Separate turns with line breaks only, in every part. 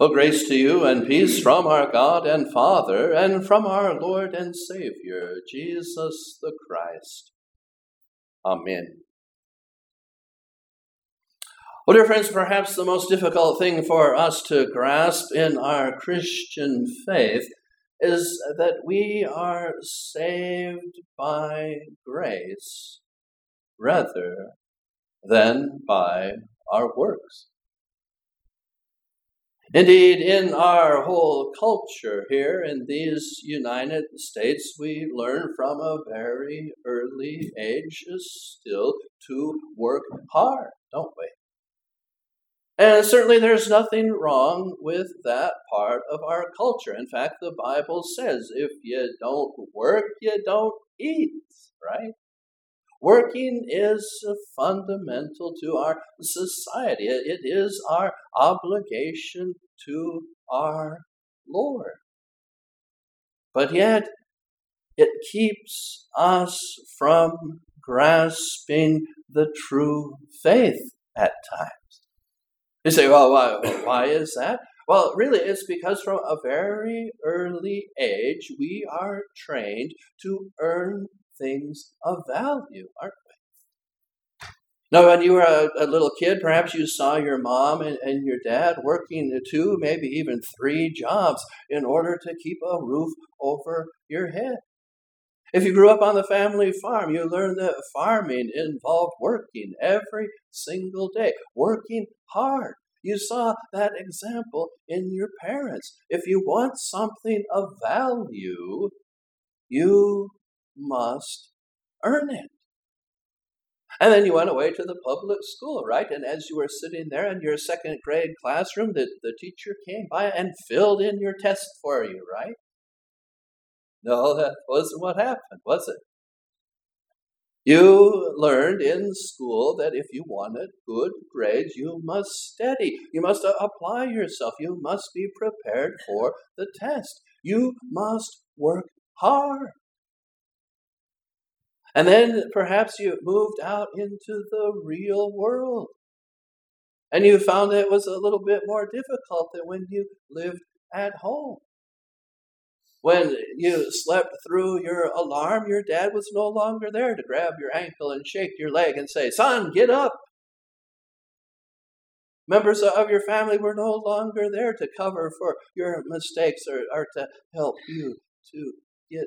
Oh, grace to you and peace from our God and Father and from our Lord and Savior, Jesus the Christ. Amen. Well, dear friends, perhaps the most difficult thing for us to grasp in our Christian faith is that we are saved by grace rather than by our works. Indeed, in our whole culture here in these United States, we learn from a very early age still to work hard, don't we? And certainly there's nothing wrong with that part of our culture. In fact, the Bible says if you don't work, you don't eat, right? Working is fundamental to our society. It is our obligation to our Lord. But yet, it keeps us from grasping the true faith at times. You say, well, why, why is that? Well, really, it's because from a very early age, we are trained to earn things of value, aren't we? Now, when you were a, a little kid, perhaps you saw your mom and, and your dad working two, maybe even three jobs in order to keep a roof over your head. If you grew up on the family farm, you learned that farming involved working every single day, working hard. You saw that example in your parents. If you want something of value, you must earn it. And then you went away to the public school, right? And as you were sitting there in your second grade classroom, the, the teacher came by and filled in your test for you, right? No, that wasn't what happened, was it? You learned in school that if you wanted good grades, you must study. You must apply yourself. You must be prepared for the test. You must work hard. And then perhaps you moved out into the real world. And you found it was a little bit more difficult than when you lived at home. When you slept through your alarm, your dad was no longer there to grab your ankle and shake your leg and say, Son, get up. Members of your family were no longer there to cover for your mistakes or, or to help you to get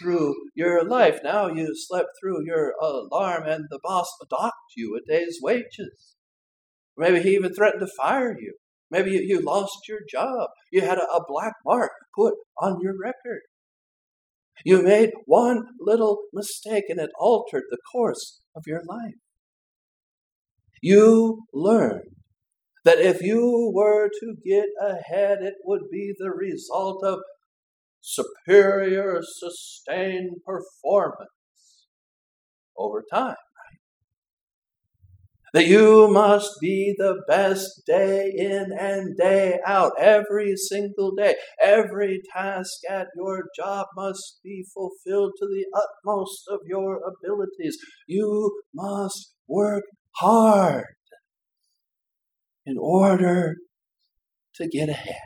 through your life. Now you slept through your alarm and the boss docked you a day's wages. Maybe he even threatened to fire you. Maybe you, you lost your job. You had a, a black mark put on your record. You made one little mistake and it altered the course of your life. You learned that if you were to get ahead, it would be the result of superior, sustained performance over time. That you must be the best day in and day out, every single day. Every task at your job must be fulfilled to the utmost of your abilities. You must work hard in order to get ahead.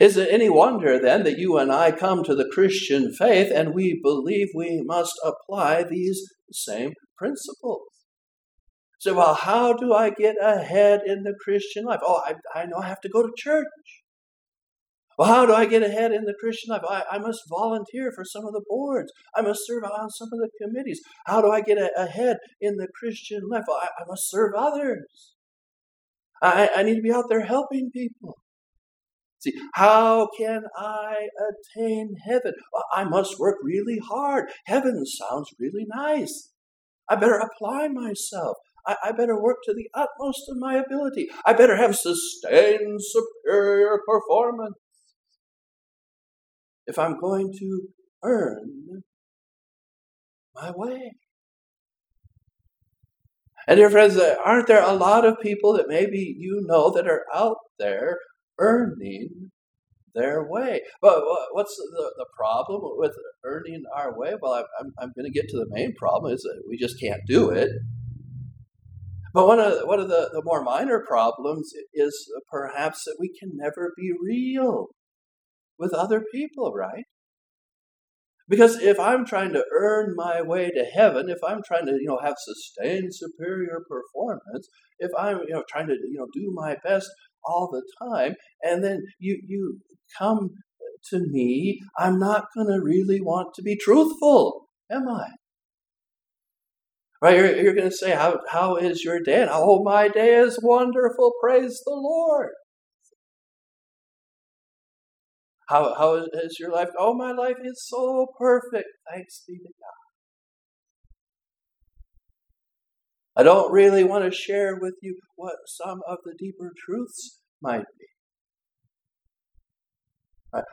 Is it any wonder then that you and I come to the Christian faith and we believe we must apply these same principles? So, well, how do I get ahead in the Christian life? Oh, I, I know I have to go to church. Well, how do I get ahead in the Christian life? I, I must volunteer for some of the boards. I must serve on some of the committees. How do I get a, ahead in the Christian life? Well, I, I must serve others. I, I need to be out there helping people. See, how can I attain heaven? Well, I must work really hard. Heaven sounds really nice. I better apply myself. I, I, better work to the utmost of my ability. I better have sustained superior performance. If I'm going to earn my way. And dear friends, aren't there a lot of people that maybe you know that are out there earning their way. But what's the, the problem with earning our way? Well, I'm, I'm going to get to the main problem is that we just can't do it. But one of, one of the, the more minor problems is perhaps that we can never be real with other people, right? Because if I'm trying to earn my way to heaven, if I'm trying to, you know, have sustained superior performance, if I'm, you know, trying to, you know, do my best all the time, and then you you come to me, I'm not going to really want to be truthful, am I? Right? You're, you're going to say, how, how is your day? And, oh, my day is wonderful. Praise the Lord. How, how is your life? Oh, my life is so perfect. Thanks be to God. I don't really want to share with you what some of the deeper truths might be.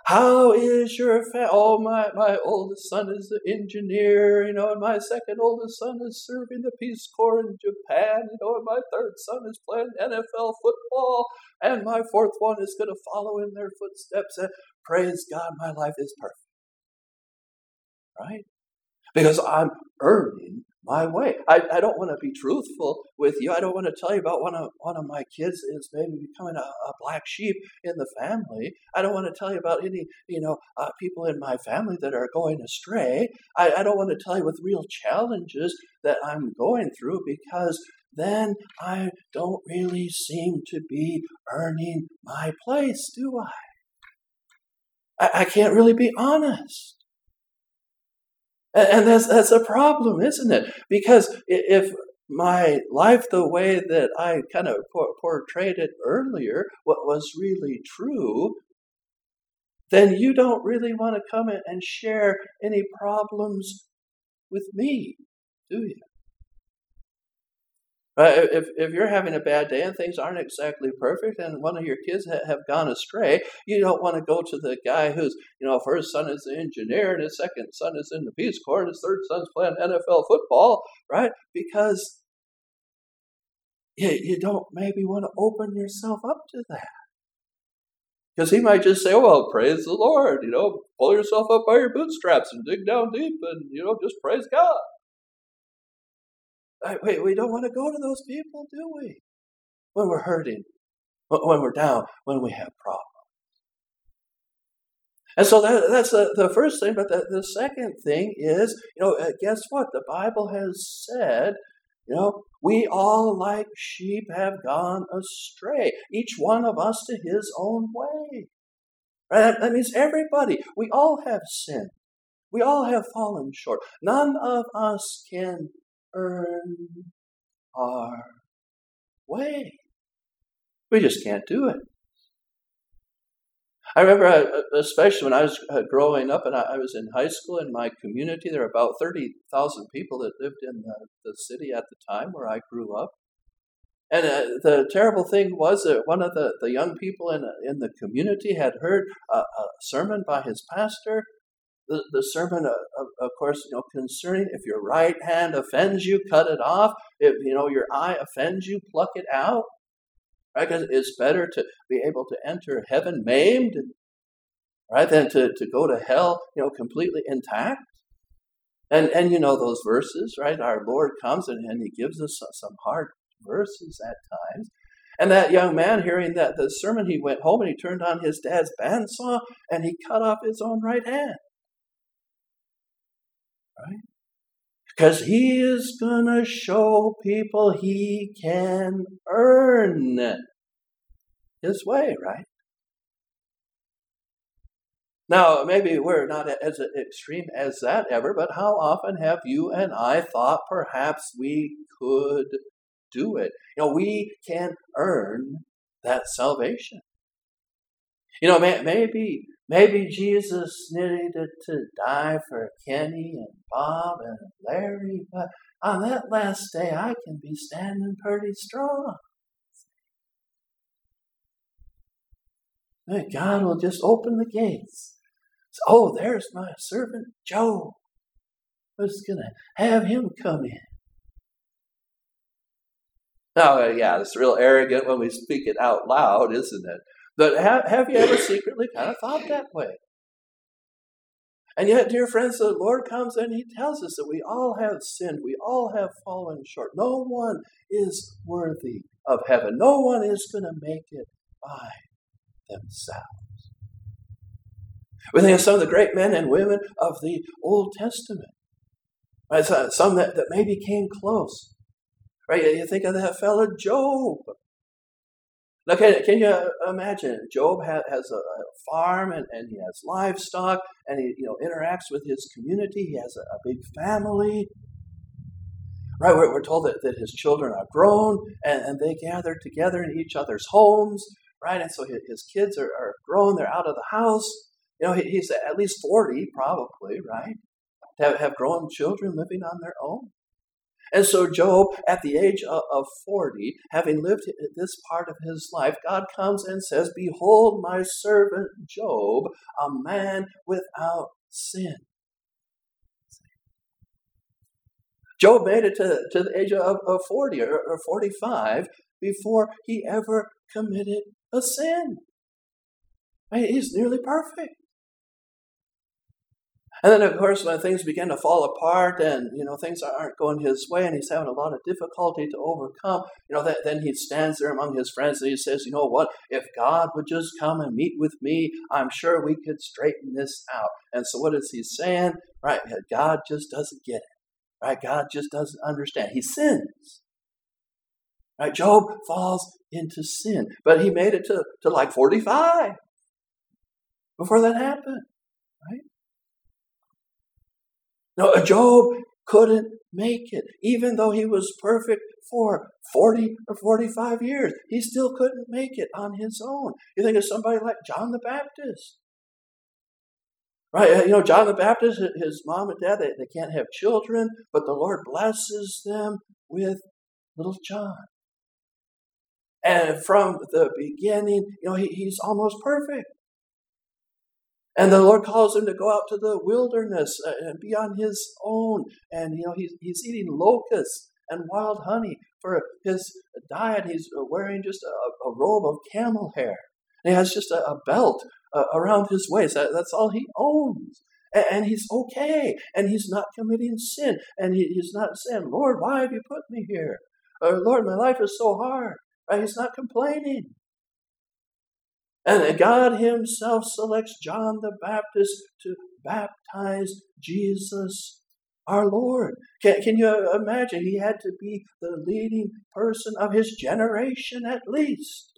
How is your family? Oh, my, my oldest son is an engineer, you know, and my second oldest son is serving the Peace Corps in Japan, you know, and my third son is playing NFL football, and my fourth one is going to follow in their footsteps. And praise God, my life is perfect. Right? Because I'm earning my way. I, I don't want to be truthful with you. I don't want to tell you about one of one of my kids is maybe becoming a, a black sheep in the family. I don't want to tell you about any you know uh, people in my family that are going astray. I, I don't want to tell you with real challenges that I'm going through because then I don't really seem to be earning my place, do I? I, I can't really be honest. And that's, that's a problem, isn't it? Because if my life, the way that I kind of portrayed it earlier, what was really true, then you don't really want to come and share any problems with me, do you? If, if you're having a bad day and things aren't exactly perfect and one of your kids ha- have gone astray, you don't want to go to the guy who's, you know, first son is an engineer and his second son is in the Peace Corps and his third son's playing NFL football, right? Because you, you don't maybe want to open yourself up to that. Because he might just say, well, praise the Lord, you know, pull yourself up by your bootstraps and dig down deep and, you know, just praise God. Wait, we don't want to go to those people, do we? When we're hurting, when we're down, when we have problems. And so that, that's the, the first thing. But the, the second thing is, you know, uh, guess what? The Bible has said, you know, we all like sheep have gone astray, each one of us to his own way. Right? That means everybody. We all have sinned. We all have fallen short. None of us can earn our way. We just can't do it. I remember, uh, especially when I was uh, growing up and I was in high school in my community, there were about 30,000 people that lived in the, the city at the time where I grew up. And uh, the terrible thing was that one of the, the young people in, in the community had heard a, a sermon by his pastor the, the sermon, uh, of, of course, you know, concerning if your right hand offends you, cut it off. If you know your eye offends you, pluck it out. Right? Because it's better to be able to enter heaven maimed, right, than to, to go to hell, you know, completely intact. And and you know those verses, right? Our Lord comes and, and He gives us some hard verses at times. And that young man, hearing that the sermon, he went home and he turned on his dad's bandsaw and he cut off his own right hand. Right? Because he is going to show people he can earn his way, right? Now, maybe we're not as extreme as that ever, but how often have you and I thought perhaps we could do it? You know, we can earn that salvation. You know, maybe Maybe Jesus needed to die for Kenny and Bob and Larry, but on that last day I can be standing pretty strong. And God will just open the gates. So, oh, there's my servant Joe. I was going to have him come in. Oh, yeah, it's real arrogant when we speak it out loud, isn't it? But have, have you ever secretly kind of thought that way? And yet, dear friends, the Lord comes and He tells us that we all have sinned. We all have fallen short. No one is worthy of heaven. No one is going to make it by themselves. We think of some of the great men and women of the Old Testament. Right? Some that, that maybe came close. Right? You think of that fellow Job. Now, can, can you uh, imagine? Job has, has a farm and, and he has livestock and he you know interacts with his community. He has a, a big family. Right, we're, we're told that, that his children are grown and, and they gather together in each other's homes, right? And so his, his kids are, are grown, they're out of the house. You know, he, he's at least 40, probably, right? To have, have grown children living on their own. And so, Job, at the age of 40, having lived this part of his life, God comes and says, Behold, my servant Job, a man without sin. Job made it to, to the age of, of 40 or, or 45 before he ever committed a sin. He's nearly perfect. And then, of course, when things begin to fall apart and, you know, things aren't going his way and he's having a lot of difficulty to overcome, you know, then he stands there among his friends and he says, you know what, if God would just come and meet with me, I'm sure we could straighten this out. And so what is he saying? Right, God just doesn't get it. Right, God just doesn't understand. He sins. Right, Job falls into sin, but he made it to, to like 45 before that happened. Right? No, Job couldn't make it. Even though he was perfect for 40 or 45 years, he still couldn't make it on his own. You think of somebody like John the Baptist. Right, uh, you know, John the Baptist, his mom and dad, they, they can't have children, but the Lord blesses them with little John. And from the beginning, you know, he, he's almost perfect. And the Lord calls him to go out to the wilderness uh, and be on his own. And, you know, he's, he's eating locusts and wild honey for his diet. He's wearing just a, a robe of camel hair. And he has just a, a belt uh, around his waist. That, that's all he owns. And, and, he's okay. And he's not committing sin. And he, he's not saying, Lord, why have you put me here? Or, Lord, my life is so hard. Right? He's not complaining. And God Himself selects John the Baptist to baptize Jesus our Lord. Can, can you imagine? He had to be the leading person of his generation at least.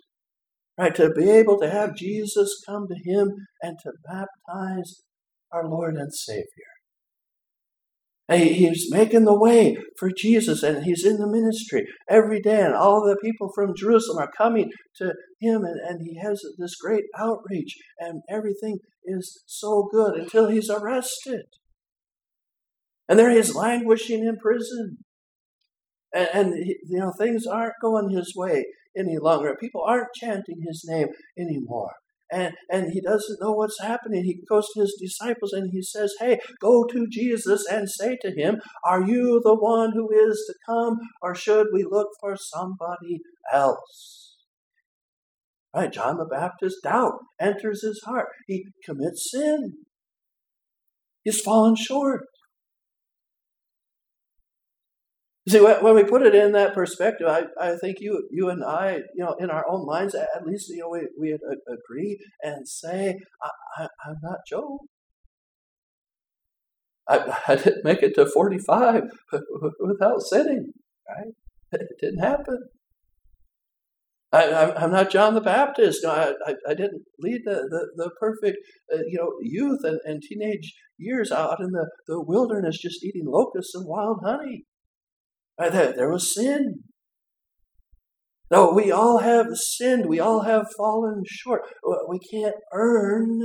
Right, to be able to have Jesus come to him and to baptize our Lord and Savior. He's making the way for Jesus and he's in the ministry every day. And all the people from Jerusalem are coming to him and, and he has this great outreach and everything is so good until he's arrested. And there he is languishing in prison. And, and you know, things aren't going his way any longer. People aren't chanting his name anymore and, and he doesn't know what's happening. He goes to his disciples and he says, Hey, go to Jesus and say to him, Are you the one who is to come, or should we look for somebody else? Right, John the Baptist, doubt enters his heart. He commits sin. He's fallen short. See, when we put it in that perspective, I, I think you you and I, you know, in our own minds, at least, you know, we, we agree and say, I, am not Job. I, I didn't make it to 45 without sinning, right? It didn't happen. I, am not John the Baptist. No, I, I, I didn't lead the, the, the perfect, uh, you know, youth and, and teenage years out in the, the wilderness just eating locusts and wild honey. There, there was sin. No, we all have sinned. We all have fallen short. We can't earn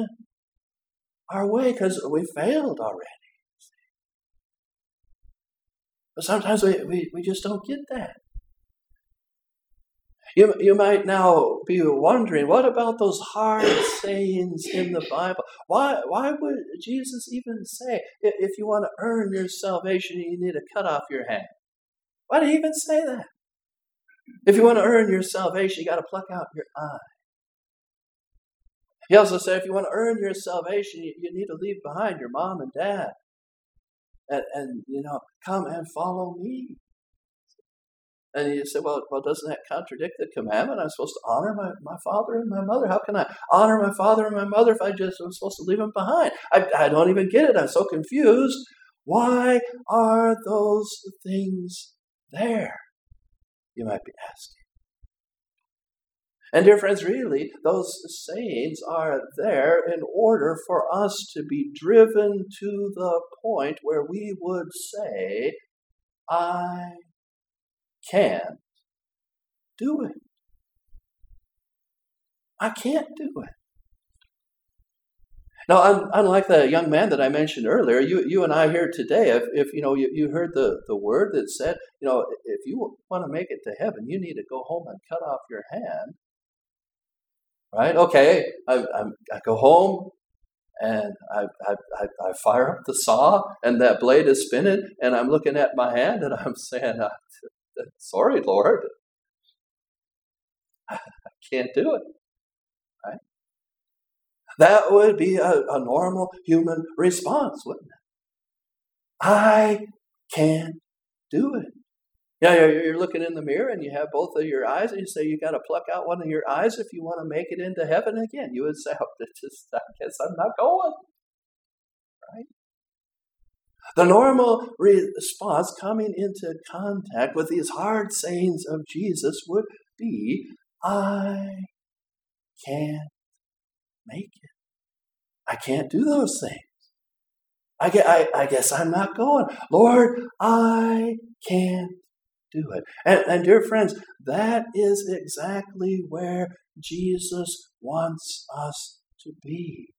our way because we failed already. But sometimes we, we, we just don't get that. You, you might now be wondering, what about those hard sayings in the Bible? Why, why would Jesus even say, if you want to earn your salvation, you need to cut off your hand? Why did he even say that? If you want to earn your salvation, you got to pluck out your eye. He also said if you want to earn your salvation, you, you need to leave behind your mom and dad. And, and, you know, come and follow me. And you say, well, well, doesn't that contradict the commandment? I'm supposed to honor my, my father and my mother. How can I honor my father and my mother if I just am supposed to leave them behind? I, I don't even get it. I'm so confused. Why are those things there? You might be asking. And dear friends, really, those sayings are there in order for us to be driven to the point where we would say, I can't do it. I can't do it. Now, unlike the young man that I mentioned earlier, you, you and I here today, if, if you know you, you heard the, the word that said, you know, if you want to make it to heaven, you need to go home and cut off your hand. Right? Okay, I, I, I go home and I, I, I, fire up the saw and that blade is spinning and I'm looking at my hand and I'm saying, uh, sorry, Lord. I can't do it. Right? That would be a, a normal human response, wouldn't it? I can't do it. Yeah, you're looking in the mirror and you have both of your eyes, and you say you got to pluck out one of your eyes if you want to make it into heaven again. You would say, oh, just, I guess I'm not going. Right? The normal response coming into contact with these hard sayings of Jesus would be, I can't make it. I can't do those things. I, get, I, I guess I'm not going. Lord, I can't do it. And, and dear friends, that is exactly where Jesus wants us to be.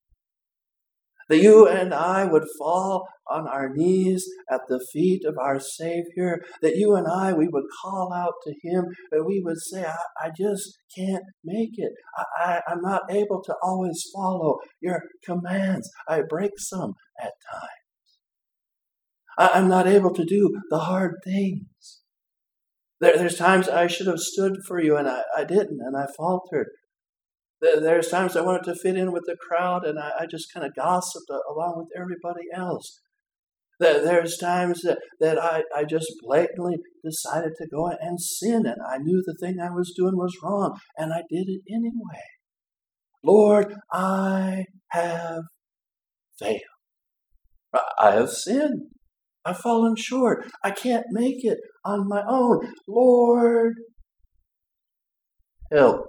That you and I would fall on our knees at the feet of our Savior, that you and I, we would call out to Him, and we would say, I, I just can't make it. I, I, am not able to always follow your commands. I break some at times. I, I'm not able to do the hard things. There, there's times I should have stood for you and I, I didn't, and I faltered. There's times I wanted to fit in with the crowd and I, I just kind of gossiped along with everybody else. There's times that, that I, I just blatantly decided to go and sin, and I knew the thing I was doing was wrong, and I did it anyway. Lord, I have failed. I have sinned. I've fallen short. I can't make it on my own. Lord, help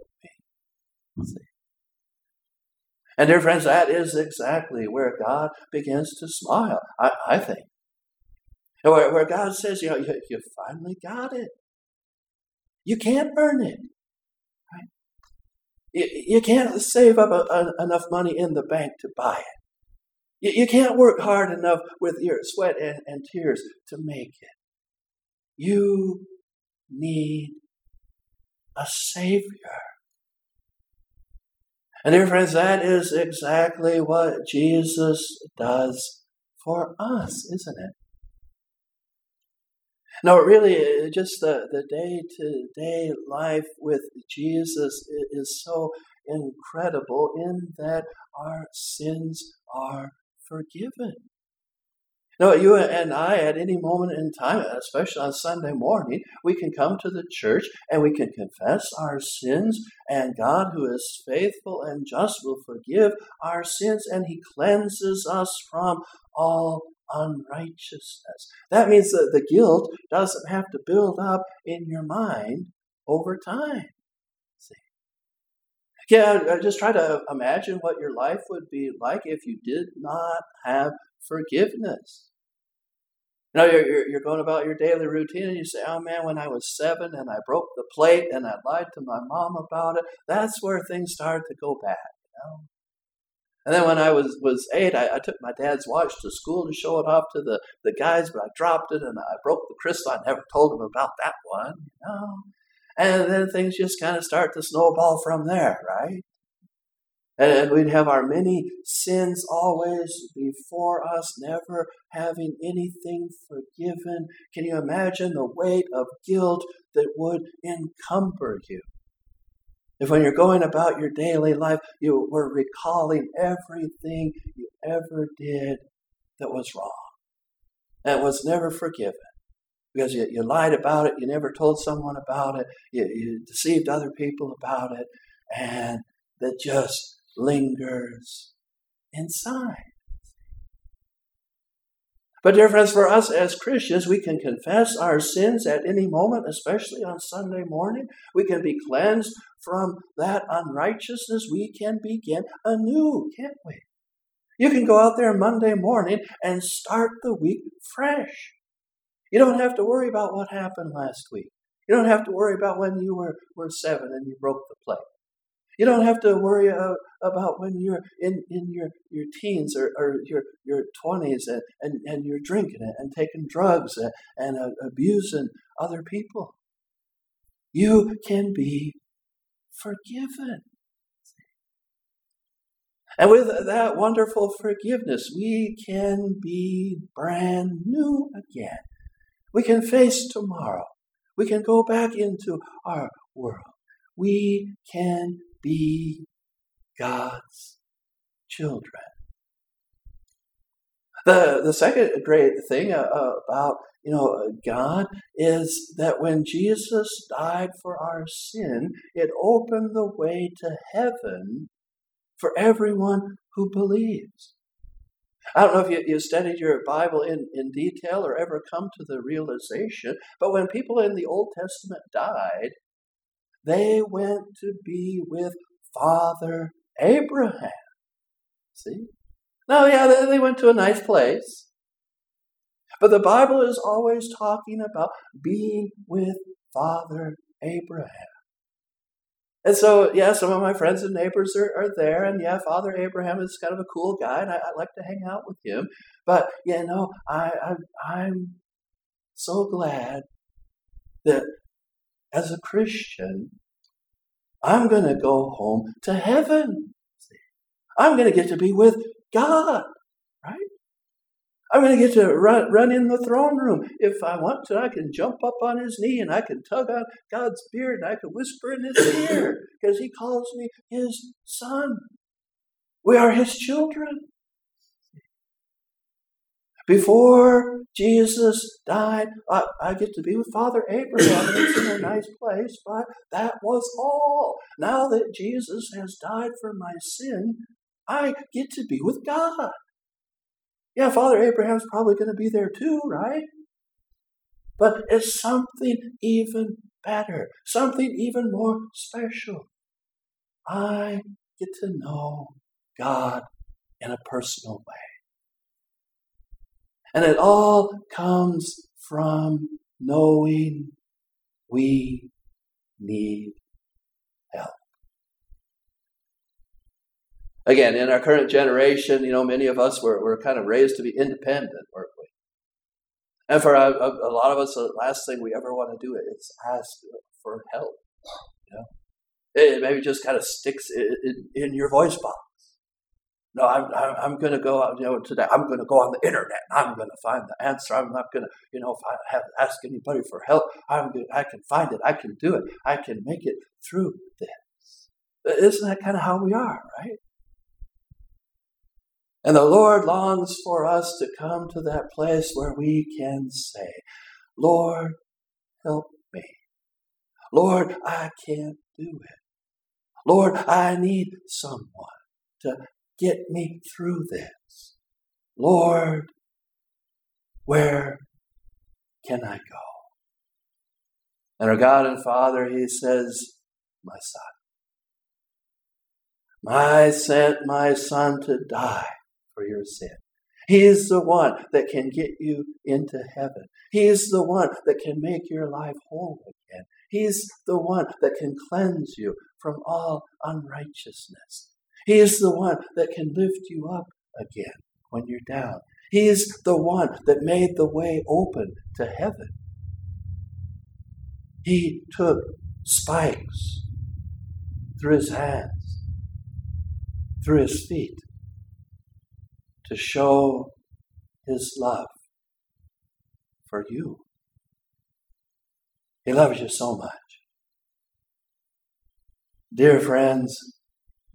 And dear friends, that is exactly where God begins to smile, I, I think. Where, where God says, you know, you, you finally got it. You can't earn it. You, you can't save up a, a, enough money in the bank to buy it. You, you can't work hard enough with your sweat and, and tears to make it. You need a Savior. And dear friends, that is exactly what Jesus does for us, isn't it? No, really, just the, the day to day life with Jesus is so incredible in that our sins are forgiven. No, you and I, at any moment in time, especially on Sunday morning, we can come to the church and we can confess our sins, and God, who is faithful and just, will forgive our sins, and He cleanses us from all unrighteousness. That means that the guilt doesn't have to build up in your mind over time. See? Yeah, just try to imagine what your life would be like if you did not have forgiveness. You know, you're, you're, going about your daily routine and you say, oh man, when I was seven and I broke the plate and I lied to my mom about it, that's where things started to go bad, you know. And then when I was, was eight, I, I, took my dad's watch to school to show it off to the, the guys, but I dropped it and I broke the crystal. I never told them about that one, you know. And then things just kind of start to snowball from there, right? And we'd have our many sins always before us, never having anything forgiven. Can you imagine the weight of guilt that would encumber you? If when you're going about your daily life, you were recalling everything you ever did that was wrong, that was never forgiven, because you, you lied about it, you never told someone about it, you, you deceived other people about it, and that just lingers inside. But, dear friends, for us as Christians, we can confess our sins at any moment, especially on Sunday morning. We can be cleansed from that unrighteousness. We can begin anew, can't we? You can go out there Monday morning and start the week fresh. You don't have to worry about what happened last week. You don't have to worry about when you were, were seven and you broke the plate. You don't have to worry about when you're in, in your, your teens or, or your, your 20s and, and, and you're drinking and, and taking drugs and, and uh, abusing other people. You can be forgiven. And with that wonderful forgiveness, we can be brand new again. We can face tomorrow. We can go back into our world. We can be God's children. The, the second great thing uh, about you know God is that when Jesus died for our sin, it opened the way to heaven for everyone who believes. I don't know if you, you studied your Bible in, in detail or ever come to the realization, but when people in the Old Testament died, they went to be with Father Abraham. See? Now, yeah, they, went to a nice place. But the Bible is always talking about being with Father Abraham. And so, yeah, some of my friends and neighbors are, are there, and yeah, Father Abraham is kind of a cool guy, and I, I like to hang out with him. But, you know, I, I, I'm so glad that as a Christian, I'm going to go home to heaven. I'm going to get to be with God, right? I'm going to get to run, run in the throne room. If I want to, I can jump up on his knee and I can tug on God's beard and I can whisper in his ear because he calls me his son. We are his children. Before Jesus died, I, I, get to be with Father Abraham, it's in a nice place, but that was all. Now that Jesus has died for my sin, I get to be with God. Yeah, Father Abraham's probably going to be there too, right? But it's something even better, something even more special. I get to know God in a personal way. And it all comes from knowing we need help. Again, in our current generation, you know, many of us were, were kind of raised to be independent, weren't we? And for a, a, lot of us, the last thing we ever want to do is ask for help. You know? It maybe just kind of sticks in, in, in your voice box. No, I'm, I'm, going to go out, you know, today. I'm going to go on the internet. I'm going to find the answer. I'm not going to, you know, if I have ask anybody for help. I'm good. I can find it. I can do it. I can make it through this. Isn't that kind of how we are, right? And the Lord longs for us to come to that place where we can say, Lord, help me. Lord, I can't do it. Lord, I need someone to get me through this. Lord, where can I go? And our God and Father, He says, My son. I sent my son to die for your sin. He is the one that can get you into heaven. He is the one that can make your life whole again. He's the one that can cleanse you from all unrighteousness. He is the one that can lift you up again when you're down. He is the one that made the way open to heaven. He took spikes through his hands, through his feet, to show his love for you. He loves you so much. Dear friends,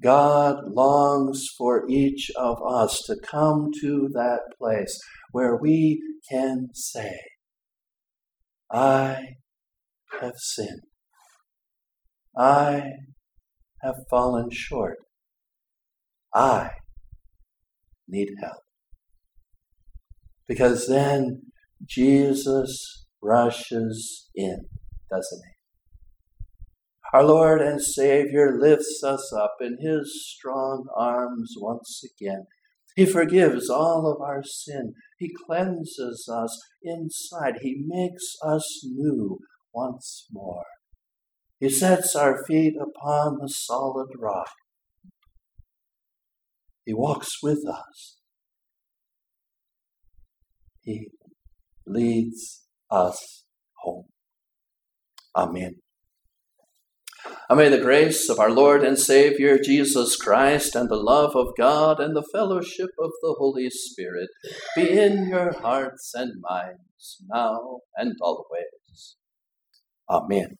God longs for each of us to come to that place where we can say, I have sinned. I have fallen short. I need help. Because then Jesus rushes in, doesn't he? Our Lord and Savior lifts us up in His strong arms once again. He forgives all of our sin. He cleanses us inside. He makes us new once more. He sets our feet upon the solid rock. He walks with us. He leads us home. Amen. And may the grace of our Lord and Savior Jesus Christ and the love of God and the fellowship of the Holy Spirit be in your hearts and minds now and always. Amen.